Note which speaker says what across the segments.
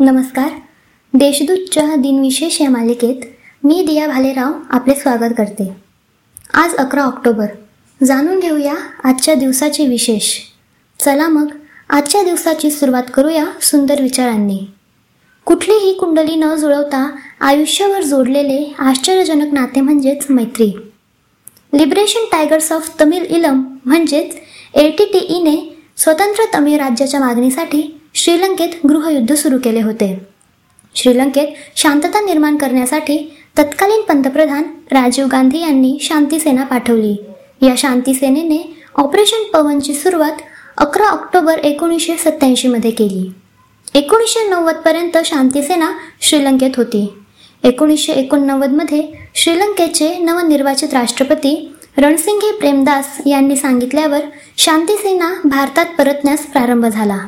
Speaker 1: नमस्कार. देशदूतच्या दिनविशेष या मालिकेत मी दिया भालेराव आपले स्वागत करते. आज अकरा ऑक्टोबर. जाणून घेऊया आजच्या दिवसाचे विशेष. चला मग आजच्या दिवसाची सुरुवात करूया सुंदर विचारांनी. कुठलीही कुंडली न जुळवता आयुष्यभर जोडलेले आश्चर्यजनक नाते म्हणजेच मैत्री. लिबरेशन टायगर्स ऑफ तमिल इलम म्हणजेच एल टी टी ईने स्वतंत्र तमिळ राज्याच्या मागणीसाठी श्रीलंकेत गृहयुद्ध सुरू केले होते. श्रीलंकेत शांतता निर्माण करण्यासाठी तत्कालीन पंतप्रधान राजीव गांधी यांनी शांतीसेना पाठवली. या शांतीसेनेने ऑपरेशन पवनची सुरुवात अकरा ऑक्टोबर एकोणीसशे सत्त्याऐंशीमध्ये केली. एकोणीसशे नव्वदपर्यंत शांतीसेना श्रीलंकेत होती. एकोणीसशे एकोणनव्वदमध्ये श्रीलंकेचे नवनिर्वाचित राष्ट्रपती रणसिंगे प्रेमदास यांनी सांगितल्यावर शांतीसेना भारतात परतण्यास प्रारंभ झाला.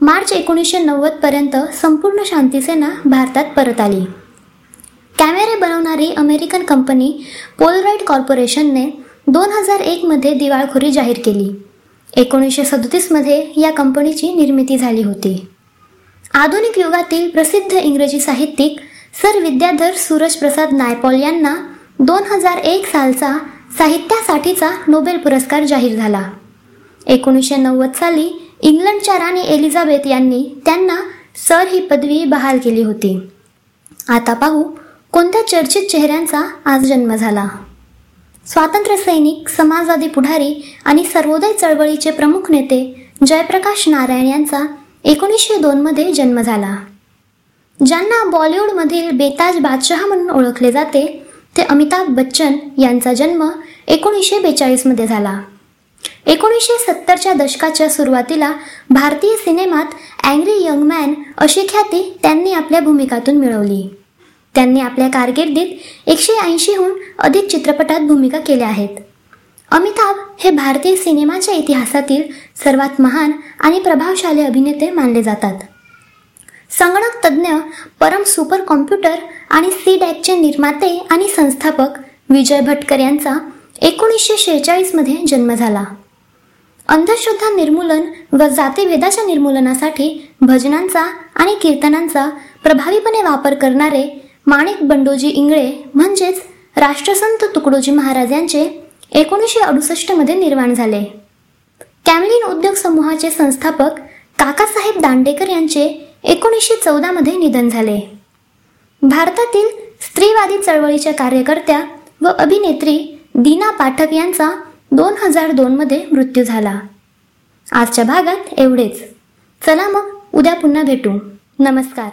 Speaker 1: मार्च एकोणीसशे नव्वदपर्यंत संपूर्ण शांतीसेना भारतात परत आली. कॅमेरे बनवणारी अमेरिकन कंपनी पोलराईट कॉर्पोरेशनने दोन हजार एकमध्ये दिवाळखोरी जाहीर केली. एकोणीसशे सदतीसमध्ये या कंपनीची निर्मिती झाली होती. आधुनिक युगातील प्रसिद्ध इंग्रजी साहित्यिक सर विद्याधर सूरज प्रसाद नायपॉल यांना दोन हजार एक सालचा साहित्यासाठीचा नोबेल पुरस्कार जाहीर झाला. एकोणीसशे नव्वद साली इंग्लंडच्या राणी एलिझाबेथ यांनी त्यांना सर ही पदवी बहाल केली होती. आता पाहू कोणत्या चर्चित चेहऱ्यांचा आज जन्म झाला. स्वातंत्र्य सैनिक समाजवादी पुढारी आणि सर्वोदय चळवळीचे प्रमुख नेते जयप्रकाश नारायण यांचा एकोणीसशे दोनमध्ये जन्म झाला. ज्यांना बॉलिवूडमधील बेताज बादशहा म्हणून ओळखले जाते ते अमिताभ बच्चन यांचा जन्म एकोणीसशे बेचाळीसमध्ये झाला. एकोणीसशे सत्तरच्या दशकाच्या सुरुवातीला भारतीय सिनेमात अँग्री यंग मॅन अशी ख्याती त्यांनी आपल्या भूमिकातून मिळवली. त्यांनी आपल्या कारकिर्दीत एकशे ऐंशीहून अधिक चित्रपटात भूमिका केल्या आहेत. अमिताभ हे भारतीय सिनेमाच्या इतिहासातील सर्वात महान आणि प्रभावशाली अभिनेते मानले जातात. संगणक तज्ज्ञ परम सुपर कॉम्प्युटर आणि सी डॅकचे निर्माते आणि संस्थापक विजय भटकर यांचा एकोणीसशे शेहेचाळीसमध्ये जन्म झाला. अंधश्रद्धा निर्मूलन व जातीभेदाच्या निर्मूलनासाठी भजनांचा आणि कीर्तनांचा प्रभावीपणे वापर करणारे माणिक बंडोजी इंगळे म्हणजेच राष्ट्रसंत तुकडोजी महाराज यांचे एकोणीसशे अडुसष्टमध्ये निर्माण झाले. कॅमलिन उद्योग समूहाचे संस्थापक काकासाहेब दांडेकर यांचे एकोणीसशे चौदामध्ये निधन झाले. भारतातील स्त्रीवादी चळवळीच्या कार्यकर्त्या व अभिनेत्री दीना पाठक यांचा दोन हजार दोनमध्ये मृत्यू झाला. आजच्या भागात एवढेच. चला मग उद्या पुन्हा भेटू. नमस्कार.